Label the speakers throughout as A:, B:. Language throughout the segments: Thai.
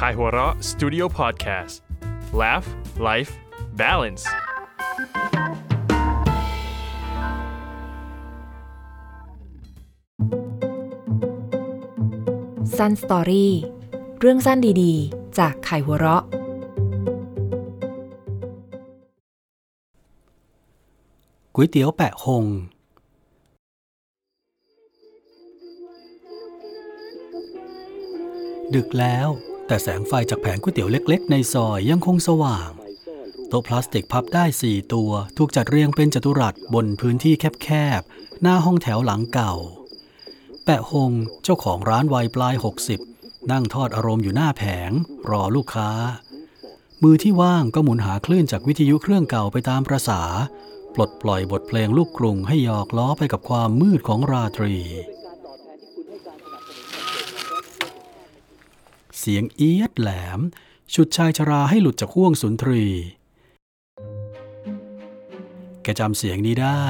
A: Kaihura Studio Podcast Laugh Life Balance
B: Sun Story เรื่องสั้นดีๆ จากไข่หัวเราะ
C: ก๋วยเตี๋ยวแปะหงดึกแล้ว แต่แสงไฟจากแผงก๋วยเตี๋ยวเล็กๆ ในซอยยังคงสว่าง โต๊ะพลาสติกพับได้ 4 ตัว ถูกจัดเรียงเป็นจัตุรัสบนพื้นที่แคบๆ หน้าห้องแถวหลังเก่า แปะหงเจ้าของร้านวัยปลาย 60 นั่งทอดอารมณ์อยู่หน้าแผง รอลูกค้า มือที่ว่างก็หมุนหาคลื่นจากวิทยุเครื่องเก่าไปตามประษา ปลดปล่อยบทเพลงลูกกรุงให้หยอกล้อไปกับความมืดของราตรี เสียงเอียดแหลม ฉุดชายชราให้หลุดจากห่วงสุนทรี แกจำเสียงนี้ได้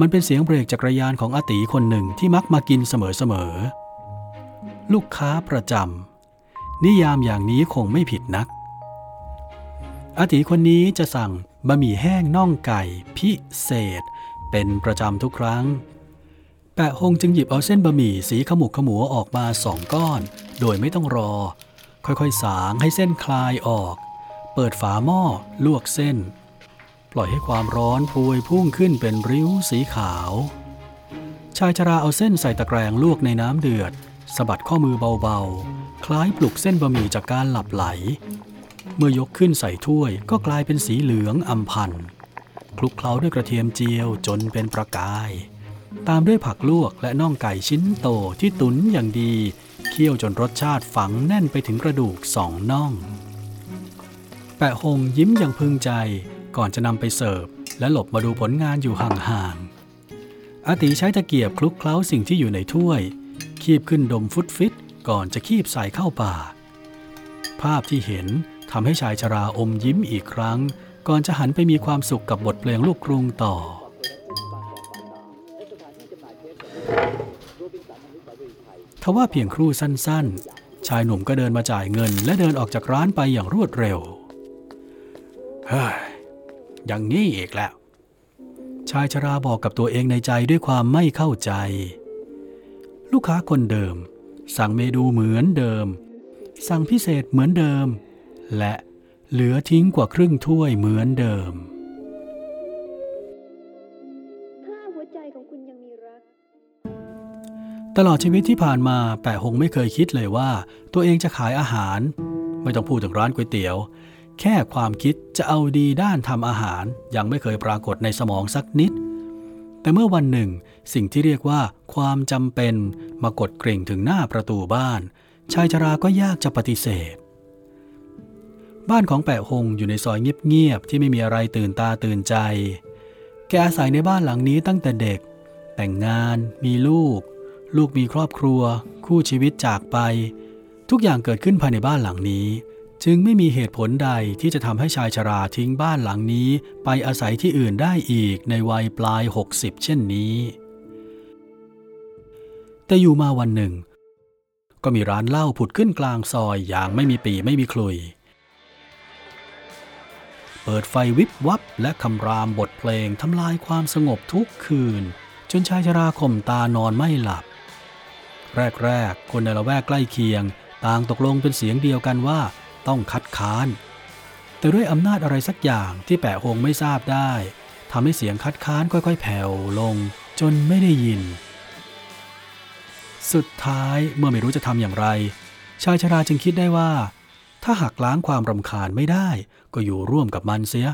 C: มันเป็นเสียงเบรกจักรยานของอาตีคนหนึ่งที่มักมากินเสมอๆ ลูกค้าประจำ นิยามอย่างนี้คงไม่ผิดนัก อาตีคนนี้จะสั่งบะหมี่แห้งน่องไก่พิเศษ เป็นประจำทุกครั้งแปะฮงจึงหยิบเอาเส้นบะหมี่สีขมุกขมัวออกมาสองก้อน โดยไม่ต้องรอ ค่อยๆ สางให้เส้นคลายออก เปิดฝาหม้อลวกเส้น ปล่อยให้ความร้อนพวยพุ่งขึ้นเป็นริ้วสีขาว ชายชราเอาเส้นใส่ตะแกรงลวกในน้ำเดือดสะบัดข้อมือเบาๆ คล้ายปลุกเส้นบะหมี่จากการหลับไหล เมื่อยกขึ้นใส่ถ้วยก็กลายเป็นสีเหลืองอำพันคลุกเคล้าด้วยกระเทียมเจียวจนเป็นประกาย ตามด้วยผักลวกและน่องไก่ชิ้นโตที่ตุ๋นอย่างดี เคี่ยวจนรสชาติฝังแน่นไปถึงกระดูกสองน่อง แปะหงยิ้มอย่างพึงใจก่อนจะนำไปเสิร์ฟ และหลบมาดูผลงานอยู่ห่างๆอาติใช้ตะเกียบคลุกเคล้าสิ่งที่อยู่ในถ้วย คีบขึ้นดมฟุตฟิตก่อนจะคีบใส่เข้าปากภาพที่เห็นทำให้ชายชราอมยิ้มอีกครั้ง ก่อนจะหันไปมีความสุขกับบทเพลงลูกกรุงต่อ ทว่าเพียงครู่สั้นๆ ชายหนุ่มก็เดินมาจ่ายเงิน และเดินออกจากร้านไปอย่างรวดเร็ว เฮ้ย อย่างนี้อีกแล้ว ชายชราบอกกับตัวเองในใจด้วยความไม่เข้าใจ ลูกค้าคนเดิม สั่งเมนูเหมือนเดิม สั่งพิเศษเหมือนเดิม และเหลือทิ้งกว่าครึ่งถ้วยเหมือนเดิม ตลอดชีวิตที่ผ่านมาแปะหงไม่เคยคิดเลยว่า ตัวเองจะขายอาหาร ไม่ต้องพูดถึงร้านก๋วยเตี๋ยว แค่ความคิดจะเอาดีด้านทำอาหาร ยังไม่เคยปรากฏในสมองสักนิด แต่เมื่อวันหนึ่ง สิ่งที่เรียกว่า ความจำเป็นมากดกริ่งถึงหน้าประตูบ้าน ชายชราก็ยากจะปฏิเสธ บ้านของแปะหงอยู่ในซอยเงียบๆที่ไม่มีอะไรตื่นตาตื่นใจ แกอาศัยในบ้านหลังนี้ตั้งแต่เด็ก แต่งงานมีลูก ลูกมีครอบครัว คู่ชีวิตจากไป ทุกอย่างเกิดขึ้นภายในบ้านหลังนี้ จึงไม่มีเหตุผลใดที่จะทำให้ชายชราทิ้งบ้านหลังนี้ ไปอาศัยที่อื่นได้อีกในวัยปลาย 60 เช่นนี้ แต่อยู่มาวันหนึ่ง ก็มีร้านเหล้าผุดขึ้นกลางซอยอย่างไม่มีปีไม่มีคลุย เปิดไฟวิบวับและคำรามบทเพลงทำลายความสงบทุกคืนจนชายชราข่มตานอนไม่หลับ แรกๆ คนในละแวกใกล้เคียง ต่างตกลงเป็นเสียงเดียวกันว่าต้องคัดค้าน แต่ด้วยอำนาจอะไรสักอย่างที่แปะหงไม่ทราบได้ทำให้เสียงคัดค้านค่อยๆ แผ่วลง จนไม่ได้ยิน สุดท้ายเมื่อไม่รู้จะทำอย่างไร ชายชราจึงคิดได้ว่า ถ้าหักล้างความรำคาญไม่ได้ ก็อยู่ร่วมกับมันเสีย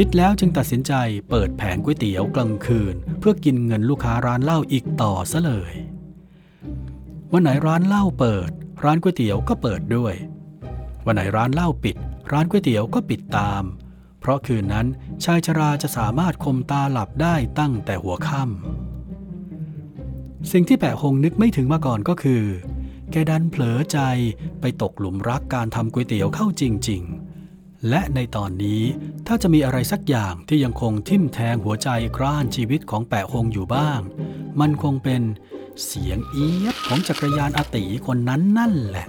C: คิดแล้วจึงตัดสินใจเปิดแผงก๋วยเตี๋ยวกลางคืน เพื่อกินเงินลูกค้าร้านเหล้าอีกต่อซะเลย วันไหนร้านเหล้าเปิด ร้านก๋วยเตี๋ยวก็เปิดด้วย วันไหนร้านเหล้าปิด ร้านก๋วยเตี๋ยวก็ปิดตาม เพราะคืนนั้นชายชราจะสามารถคมตาหลับได้ตั้งแต่หัวค่ำสิ่งที่แปะหงนึกไม่ถึงมาก่อนก็คือ แกดันเผลอใจไปตกหลุมรักการทำก๋วยเตี๋ยวเข้าจริง ๆ และในตอนนี้ถ้าจะมีอะไรสักอย่างที่ยังคงทิ่มแทงหัวใจกร้านชีวิตของแปะหงอยู่บ้าง มันคงเป็นเสียงเอียดของจักรยานอาตีคนนั้นนั่นแหละ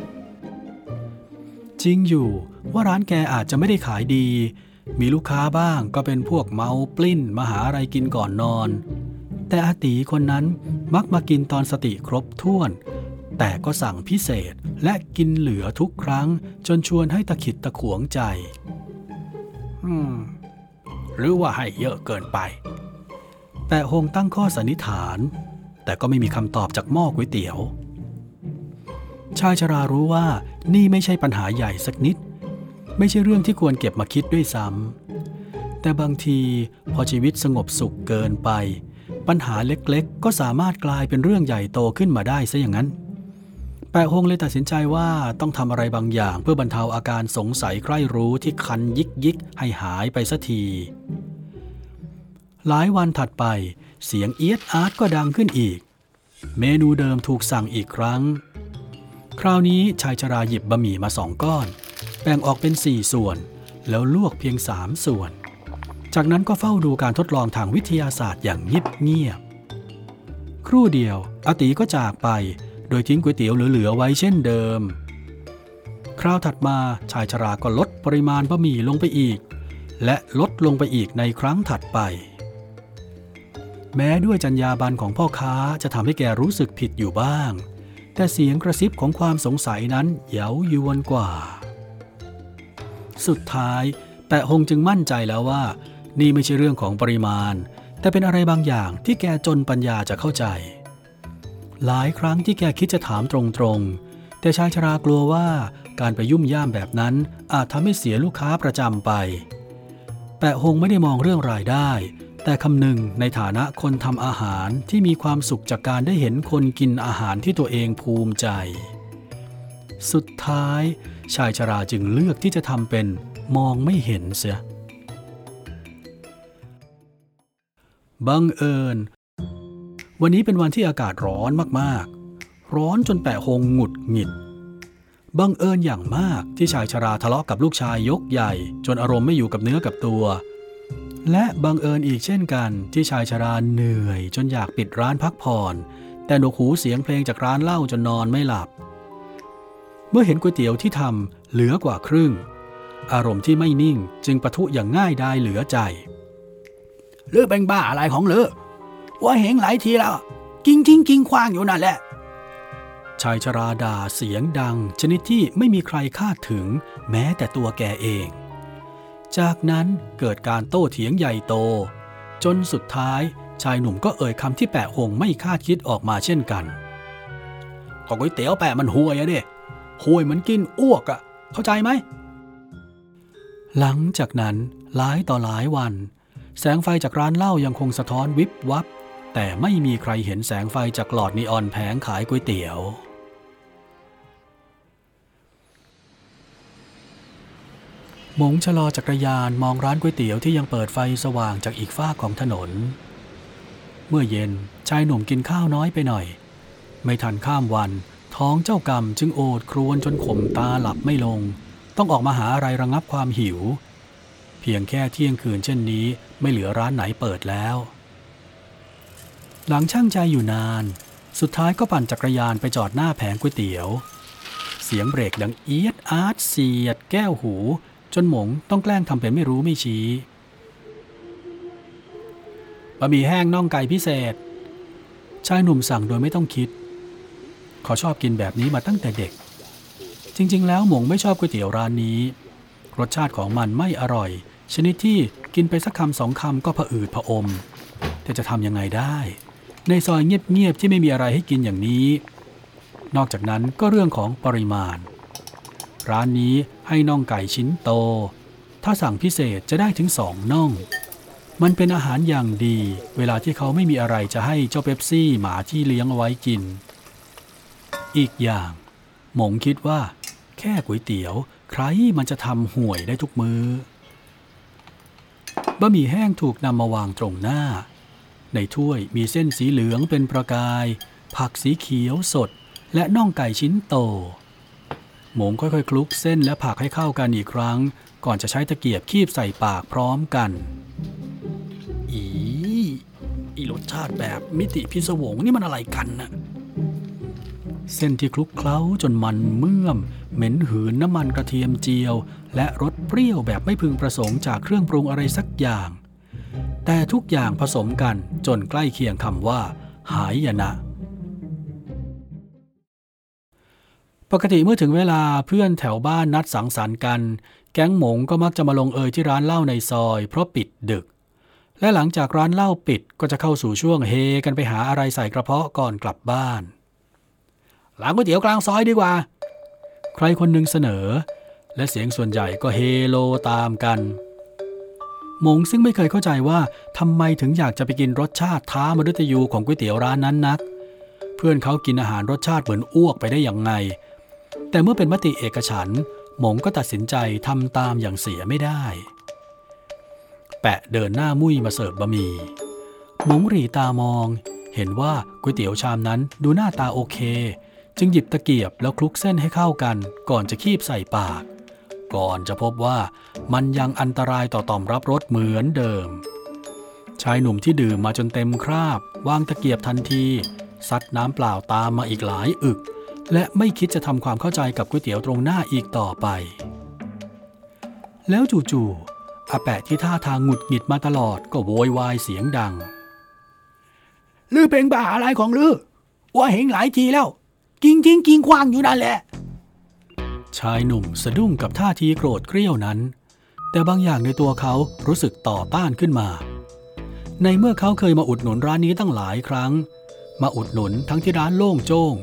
C: จริงอยู่ว่าร้านแกอาจจะไม่ได้ขายดี มีลูกค้าบ้างก็เป็นพวกเมาปลิ้นมาหาอะไรกินก่อนนอน แต่อาตีคนนั้นมักมากินตอนสติครบถ้วน แต่ก็สั่งพิเศษและกินเหลือทุกครั้ง จนชวนให้ตะขิดตะขวงใจอืมหรือว่าให้เยอะเกินไปแปะฮงตั้งข้อสันนิษฐาน แต่ก็ไม่มีคำตอบจากหม้อก๋วยเตี๋ยว ชายชรารู้ว่านี่ไม่ใช่ปัญหาใหญ่สักนิด ไม่ใช่เรื่องที่ควรเก็บมาคิดด้วยซ้ำ แต่บางทีพอชีวิตสงบสุขเกินไป ปัญหาเล็กๆ ก็สามารถกลายเป็นเรื่องใหญ่โตขึ้นมาได้ซะอย่างนั้น ปะฮงเลยตัดสินใจว่าต้องทำอะไรบางอย่างเพื่อบรรเทาอาการสงสัยใคร่รู้ที่คันยิกยิกให้หายไปสักที หลายวันถัดไป เสียงเอียดอาร์ตก็ดังขึ้นอีก เมนูเดิมถูกสั่งอีกครั้ง คราวนี้ชายชราหยิบบะหมี่มาสองก้อน แบ่งออกเป็นสี่ส่วน แล้วลวกเพียงสามส่วน จากนั้นก็เฝ้าดูการทดลองทางวิทยาศาสตร์อย่างเงียบเงียบครู่เดียวอาตีก็จากไป โดยทิ้งก๋วยเตี๋ยวเหลือๆไว้เช่นเดิม คราวถัดมาชายชราก็ลดปริมาณบะหมี่ลงไปอีก และลดลงไปอีกในครั้งถัดไป แม้ด้วยจรรยาบรรณของพ่อค้าจะทำให้แกรู้สึกผิดอยู่บ้าง แต่เสียงกระซิบของความสงสัยนั้นเย้ายวนกว่า สุดท้ายแปะฮงจึงมั่นใจแล้วว่า นี่ไม่ใช่เรื่องของปริมาณ แต่เป็นอะไรบางอย่างที่แกจนปัญญาจะเข้าใจ หลายครั้งที่แกคิดจะถามตรงๆ แต่ชายชรากลัวว่าการไปยุ่มย่ามแบบนั้นอาจทำให้เสียลูกค้าประจำไป แปะฮงไม่ได้มองเรื่องรายได้ แต่คำหนึ่งในฐานะคนทำอาหารที่มีความสุขจากการได้เห็นคนกินอาหารที่ตัวเองภูมิใจ สุดท้าย ชายชราจึงเลือกที่จะทำเป็นมองไม่เห็นเสียบังเอิญ วันนี้เป็นวันที่อากาศร้อนมากๆ ร้อนจนแปะฮงหงุดหงิด บังเอิญอย่างมากที่ชายชราทะเลาะกับลูกชายยกใหญ่ จนอารมณ์ไม่อยู่กับเนื้อกับตัว และบังเอิญอีกเช่นกันที่ชายชราเหนื่อย จนอยากปิดร้านพักผ่อน แต่หนวกหูเสียงเพลงจากร้านเหล้าจนนอนไม่หลับ เมื่อเห็นก๋วยเตี๋ยวที่ทำเหลือกว่าครึ่ง อารมณ์ที่ไม่นิ่งจึงปะทุอย่างง่ายดายเหลือใจเลือเป็นบ้าอะไรของเลือ ว่าเห็นหลายทีแล้วกิ้งทิ้งกิ้งคว้างอยู่นั่นแหละ ชายชราด่าเสียงดัง ชนิดที่ไม่มีใครคาดถึง แม้แต่ตัวแกเอง จากนั้นเกิดการโต้เถียงใหญ่โต จนสุดท้ายชายหนุ่มก็เอ่ยคำที่แปะหงไม่คาดคิดออกมาเช่นกันก็ก๋วยเตี๋ยวแปะมันห่วยอะเด้ห่วยเหมือนกินอ้วกอะเข้าใจไหม หลังจากนั้นหลายต่อหลายวัน แสงไฟจากร้านเหล้ายังคงสะท้อนวิบวับ แต่ไม่มีใครเห็นแสงไฟจากหลอดนีออนแผงขายก๋วยเตี๋ยวหมงชะลอจักรยานมองร้านก๋วยเตี๋ยวที่ยังเปิดไฟสว่างจากอีกฝ้าของถนน เมื่อเย็นชายหนุ่มกินข้าวน้อยไปหน่อย ไม่ทันข้ามวัน ท้องเจ้ากรรมจึงโอดครวญจนขมตาหลับไม่ลง ต้องออกมาหาอะไรระงับความหิว เพียงแค่เที่ยงคืนเช่นนี้ไม่เหลือร้านไหนเปิดแล้ว หลังช่างใจอยู่นาน สุดท้ายก็ปั่นจักรยานไปจอดหน้าแผงก๋วยเตี๋ยว เสียงเบรกดังเอียดอาร์ตเสียดแก้วหู จนหมงต้องแกล้งทำเป็นไม่รู้ไม่ชี้บะหมี่แห้งน่องไก่พิเศษ ชายหนุ่มสั่งโดยไม่ต้องคิด เขาชอบกินแบบนี้มาตั้งแต่เด็ก จริง ๆ แล้วหมงไม่ชอบก๋วยเตี๋ยวร้านนี้ รสชาติของมันไม่อร่อย ชนิดที่กินไปสักคำสองคำก็ผะอืดผะอม แต่จะทำยังไงได้ ในซอยเงียบๆที่ไม่มีอะไรให้กินอย่างนี้ นอกจากนั้นก็เรื่องของปริมาณ ร้านนี้ให้น่องไก่ชิ้นโต ถ้าสั่งพิเศษจะได้ถึงสองน่อง มันเป็นอาหารอย่างดี เวลาที่เขาไม่มีอะไรจะให้เจ้าเป๊ปซี่หมาที่เลี้ยงเอาไว้กิน อีกอย่าง หมงคิดว่า แค่ก๋วยเตี๋ยว ใครมันจะทำห่วยได้ทุกมือ้อบะหมี่แห้งถูกนำมาวางตรงหน้า ในถ้วยมีเส้นสีเหลืองเป็นประกาย ผักสีเขียวสด และน่องไก่ชิ้นโต หมงค่อยๆ คลุกเส้นและผักให้เข้ากันอีกครั้ง ก่อนจะใช้ตะเกียบคีบใส่ปากพร้อมกัน อีอีรสชาติแบบมิติพิศวงนี่มันอะไรกันน่ะเส้นที่คลุกเคล้าจนมันเมื่อม เหม็นหืนน้ำมันกระเทียมเจียว และรสเปรี้ยวแบบไม่พึงประสงค์จากเครื่องปรุงอะไรสักอย่าง แต่ทุกอย่างผสมกันจนใกล้เคียงคำว่า หายยนะ ปกติเมื่อถึงเวลาเพื่อนแถวบ้านนัดสังสรรค์กัน แก๊งหมงก็มักจะมาลงเอยที่ร้านเหล้าในซอย เพราะปิดดึก และหลังจากร้านเหล้าปิดก็จะเข้าสู่ช่วงเฮกันไปหาอะไรใส่กระเพาะก่อนกลับบ้านหลังก๋วยเตี๋ยวกลางซอยดีกว่า ใครคนหนึ่งเสนอ และเสียงส่วนใหญ่ก็เฮโลตามกัน หมงซึ่งไม่เคยเข้าใจว่าทำไมถึงอยากจะไปกินรสชาติท้ามฤตยูของก๋วยเตี๋ยวร้านนั้นนัก เพื่อนเขากินอาหารรสชาติเหมือนอ้วกไปได้อย่างไง แต่เมื่อเป็นมติเอกฉันหมงก็ตัดสินใจทำตามอย่างเสียไม่ได้ แปะเดินหน้ามุ้ยมาเสิร์ฟบะหมี่หมงหรีตามอง เห็นว่าก๋วยเตี๋ยวชามนั้นดูหน้าตาโอเค จึงหยิบตะเกียบแล้วคลุกเส้นให้เข้ากัน ก่อนจะคีบใส่ปาก ก่อนจะพบว่ามันยังอันตรายต่อต่อมรับรสเหมือนเดิม ชายหนุ่มที่ดื่มมาจนเต็มคราบ วางตะเกียบทันที ซัดน้ำเปล่าตามมาอีกหลายอึก และไม่คิดจะทำความเข้าใจกับก๋วยเตี๋ยวตรงหน้าอีกต่อไป แล้วจู่ๆอาแปะที่ท่าทางหงุดหงิดมาตลอดก็โวยวายเสียงดังลือเป็นบ้าอะไรของลือว่าเห็นหลายทีแล้ว กิงทิ้งกิงควางอยู่นั่นแหละ ชายหนุ่มสะดุ้งกับท่าทีโกรธเกรี้ยวนั้น แต่บางอย่างในตัวเขารู้สึกต่อต้านขึ้นมา ในเมื่อเขาเคยมาอุดหนุนร้านนี้ตั้งหลายครั้ง มาอุดหนุนทั้งที่ร้านโล่งโจ้ง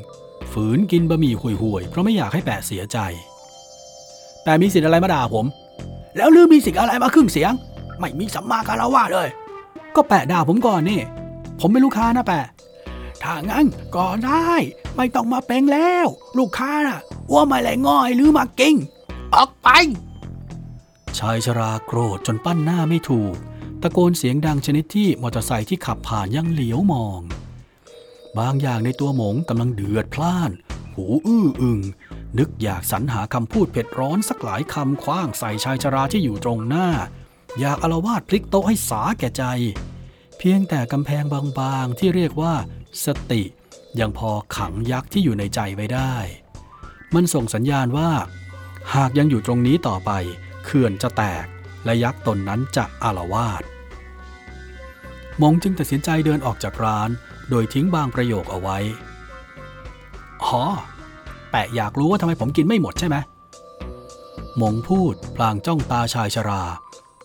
C: ฝืนกินบะหมี่ห่วยๆ เพราะไม่อยากให้แปะเสียใจ แต่มีสิทธิ์อะไรมาด่าผม แล้วลือมีสิทธิ์อะไรมาครึ่งเสียง ไม่มีสัมมาคารวะเลย ก็แปะด่าผมก่อนนี่ ผมเป็นลูกค้านะแปะถ้างั้นก็ได้ ไม่ต้องมาเป็นแล้ว ลูกค้าน่ะ ว่าไมาแหลง่อยหรือมากิงออกไป ชายชราโกรธจนปั้นหน้าไม่ถูก ตะโกนเสียงดังชนิดที่มอเตอร์ไซค์ที่ขับผ่านยังเหลียวมอง บางอย่างในตัวหมงกำลังเดือดพล่าน หูอื้ออึง นึกอยากสรรหาคำพูดเผ็ดร้อนสักหลายคำคว้างใส่ชายชราที่อยู่ตรงหน้า อยากอารวาดพลิกโต๊ะให้สาแก่ใจ เพียงแต่กำแพงบางๆที่เรียกว่า สติยังพอขังยักษ์ที่อยู่ในใจไว้ได้ มันส่งสัญญาณว่า หากยังอยู่ตรงนี้ต่อไปเขื่อนจะแตกและยักษ์ตนนั้นจะอารวาสมงจึงตัดสินใจเดินออกจากร้าน โดยทิ้งบางประโยคเอาไว้อ๋อแปะอยากรู้ว่าทำไมผมกินไม่หมดใช่ไหมมงพูดพลางจ้องตาชายชรา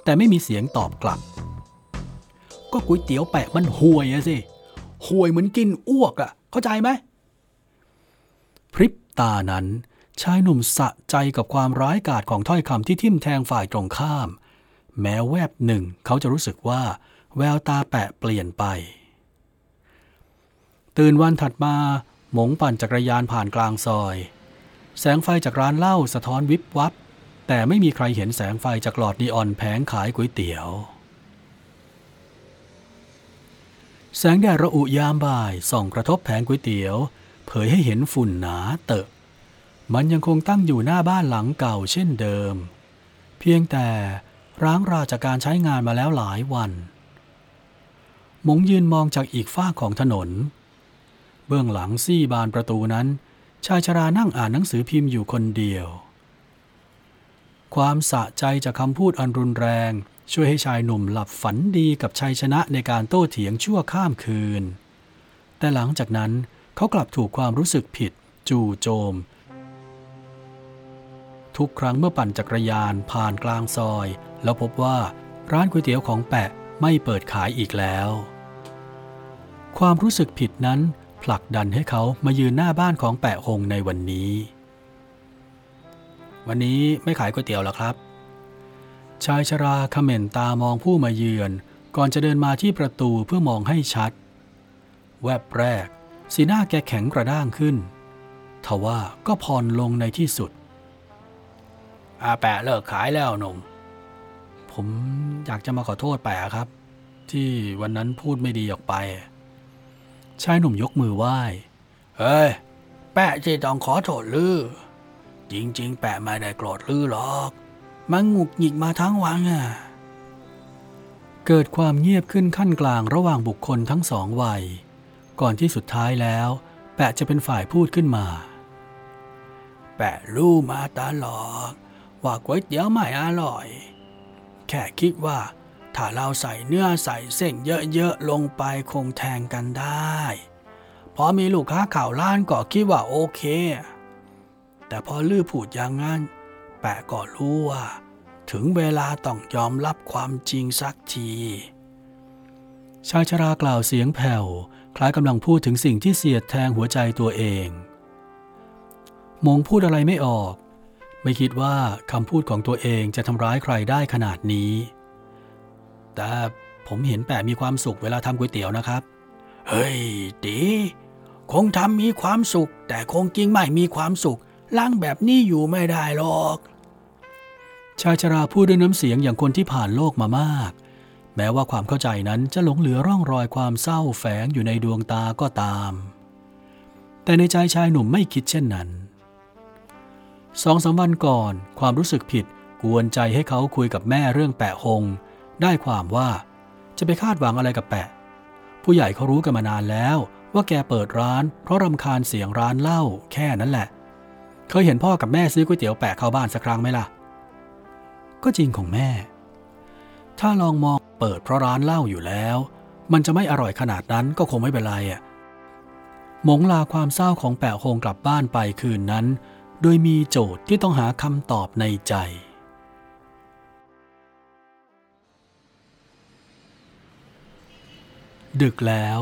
C: แต่ไม่มีเสียงตอบกลับ ก็ก๋วยเตี๋ยวแปะมันห่วยอะสิห่วยเหมือนกินอ้วกอะเข้าใจไหมพริบ ตานั้น ชายหนุ่มสะใจกับความร้ายกาจของถ้อยคำที่ทิ่มแทงฝ่ายตรงข้าม แม้แวบหนึ่งเขาจะรู้สึกว่า แววตาแปะเปลี่ยนไป ตื่นวันถัดมาหมงปั่นจักรยานผ่านกลางซอย แสงไฟจากร้านเหล้าสะท้อนวิบวับ แต่ไม่มีใครเห็นแสงไฟจากหลอดนีออนแผงขายก๋วยเตี๋ยว แสงแดดระอุยามบ่ายส่องกระทบแผงก๋วยเตี๋ยว เผยให้เห็นฝุ่นหนาเตอะ มันยังคงตั้งอยู่หน้าบ้านหลังเก่าเช่นเดิม เพียงแต่ร้างราจากการใช้งานมาแล้วหลายวัน มงยืนมองจากอีกฝ้าของถนน เบื้องหลังซี่บานประตูนั้น ชายชรานั่งอ่านหนังสือพิมพ์อยู่คนเดียว ความสะใจจากคำพูดอันรุนแรง ช่วยให้ชายหนุ่มหลับฝันดีกับชัยชนะในการโต้เถียงชั่วข้ามคืน แต่หลังจากนั้น เขากลับถูกความรู้สึกผิด จู่โจม ทุกครั้งเมื่อปั่นจักรยานผ่านกลางซอย แล้วพบว่าร้านก๋วยเตี๋ยวของแปะไม่เปิดขายอีกแล้ว ความรู้สึกผิดนั้นผลักดันให้เขามายืนหน้าบ้านของแปะหงในวันนี้ วันนี้ไม่ขายก๋วยเตี๋ยวหรอครับ ชายชราเขม่นตามองผู้มาเยือน ก่อนจะเดินมาที่ประตูเพื่อมองให้ชัด แวบแรก สีหน้าแกแข็งกระด้างขึ้น ทว่าก็ผ่อนลงในที่สุด อาแปะเลิกขายแล้วหนุ่ม ผมอยากจะมาขอโทษแปะครับ ที่วันนั้นพูดไม่ดีออกไป ชายหนุ่มยกมือไหว้ เฮ้ย แปะจะต้องขอโทษลือ จริง ๆ แปะไม่ได้โกรธลือหรอก มันหงุกหงิกมาทั้งวันอะเกิดความเงียบขึ้นขั้นกลางระหว่างบุคคลทั้งสองวัย ก่อนที่สุดท้ายแล้ว แปะจะเป็นฝ่ายพูดขึ้นมา แปะรู้มาตลอดว่าก๋วยเตี๋ยวไม่อร่อย แค่คิดว่า ถ้าเราใส่เนื้อใส่เส้นเยอะๆลงไปคงแทงกันได้พอมีลูกค้าข่าวร้านก็คิดว่าโอเค แต่พอลือพูดอย่างนั้น แปะก็รู้ว่า ถึงเวลาต้องยอมรับความจริงสักทีชายชรากล่าวเสียงแผ่ว คล้ายกำลังพูดถึงสิ่งที่เสียดแทงหัวใจตัวเอง มงพูดอะไรไม่ออก ไม่คิดว่าคำพูดของตัวเองจะทำร้ายใครได้ขนาดนี้ แต่ผมเห็นแปะมีความสุขเวลาทำก๋วยเตี๋ยวนะครับ เฮ้ยตีคงทำมีความสุข แต่คงจริงไม่มีความสุขล้างแบบนี้อยู่ไม่ได้หรอก ชายชราพูดด้วยน้ำเสียงอย่างคนที่ผ่านโลกมามาก แม้ว่าความเข้าใจนั้นจะหลงเหลือร่องรอยความเศร้าแฝงอยู่ในดวงตาก็ตาม แต่ในใจชายหนุ่มไม่คิดเช่นนั้นสองสามวันก่อน ความรู้สึกผิดกวนใจให้เขาคุยกับแม่เรื่องแปะหง ได้ความว่าจะไปคาดหวังอะไรกับแปะ ผู้ใหญ่เขารู้กันมานานแล้วว่าแกเปิดร้านเพราะรำคาญเสียงร้านเหล้าแค่นั้นแหละ เคยเห็นพ่อกับแม่ซื้อก๋วยเตี๋ยวแปะเข้าบ้านสักครั้งไหมล่ะ ก็จริงของแม่ ถ้าลองมอง เปิดเพราะร้านเหล้าอยู่แล้ว มันจะไม่อร่อยขนาดนั้นก็คงไม่เป็นไรอะหมงลาความเศร้าของแปะหงกลับบ้านไปคืนนั้น โดยมีโจทย์ที่ต้องหาคำตอบในใจ ดึกแล้ว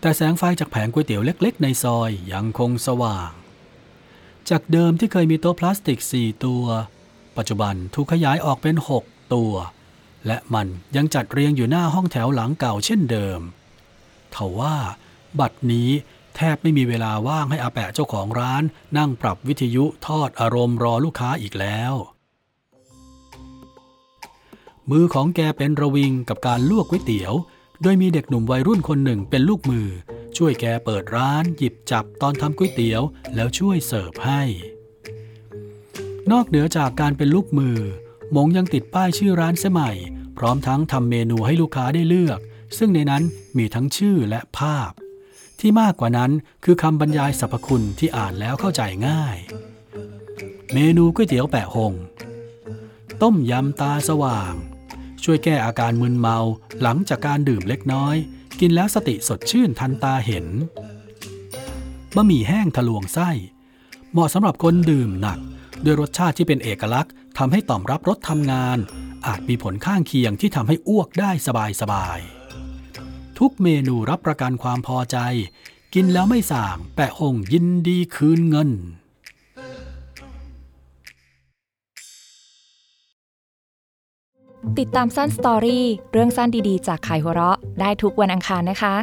C: แต่แสงไฟจากแผงก๋วยเตี๋ยวเล็ก ๆ ในซอยยังคงสว่าง จากเดิมที่เคยมีโต๊ะพลาสติก 4 ตัว ปัจจุบันถูกขยายออกเป็น 6 ตัว และมันยังจัดเรียงอยู่หน้าห้องแถวหลังเก่าเช่นเดิมทว่า บัดนี้แทบไม่มีเวลาว่างให้อาแปะเจ้าของร้าน นั่งปรับวิทยุทอดอารมณ์รอลูกค้าอีกแล้ว มือของแกเป็นระวิงกับการลวกก๋วยเตี๋ยว โดยมีเด็กหนุ่มวัยรุ่นคนหนึ่งเป็นลูกมือ ช่วยแกเปิดร้าน หยิบจับตอนทำก๋วยเตี๋ยว แล้วช่วยเสิร์ฟให้ นอกเหนือจากการเป็นลูกมือ มงยังติดป้ายชื่อร้านเสใหม่ พร้อมทั้งทำเมนูให้ลูกค้าได้เลือก ซึ่งในนั้นมีทั้งชื่อและภาพ ที่มากกว่านั้นคือคำบรรยายสรรพคุณที่อ่านแล้วเข้าใจง่าย เมนูก๋วยเตี๋ยวแปะหง ต้มยำตาสว่าง ช่วยแก้อาการมึนเมาหลังจากการดื่มเล็กน้อย กินแล้วสติสดชื่นทันตาเห็นบะหมี่แห้งทะลวงไส้ เหมาะสำหรับคนดื่มหนัก ด้วยรสชาติที่เป็นเอกลักษณ์ทำให้ต่อมรับรสทำงาน อาจมีผลข้างเคียงที่ทำให้อ้วกได้สบายๆ ทุกเมนูรับประกันความพอใจ กินแล้วไม่ส่างแปะหงยินดีคืนเงิน
B: ติดตามสั้นสตอรี่เรื่องสั้นดีๆ จากขายหัวเราะได้ทุกวันอังคารนะคะ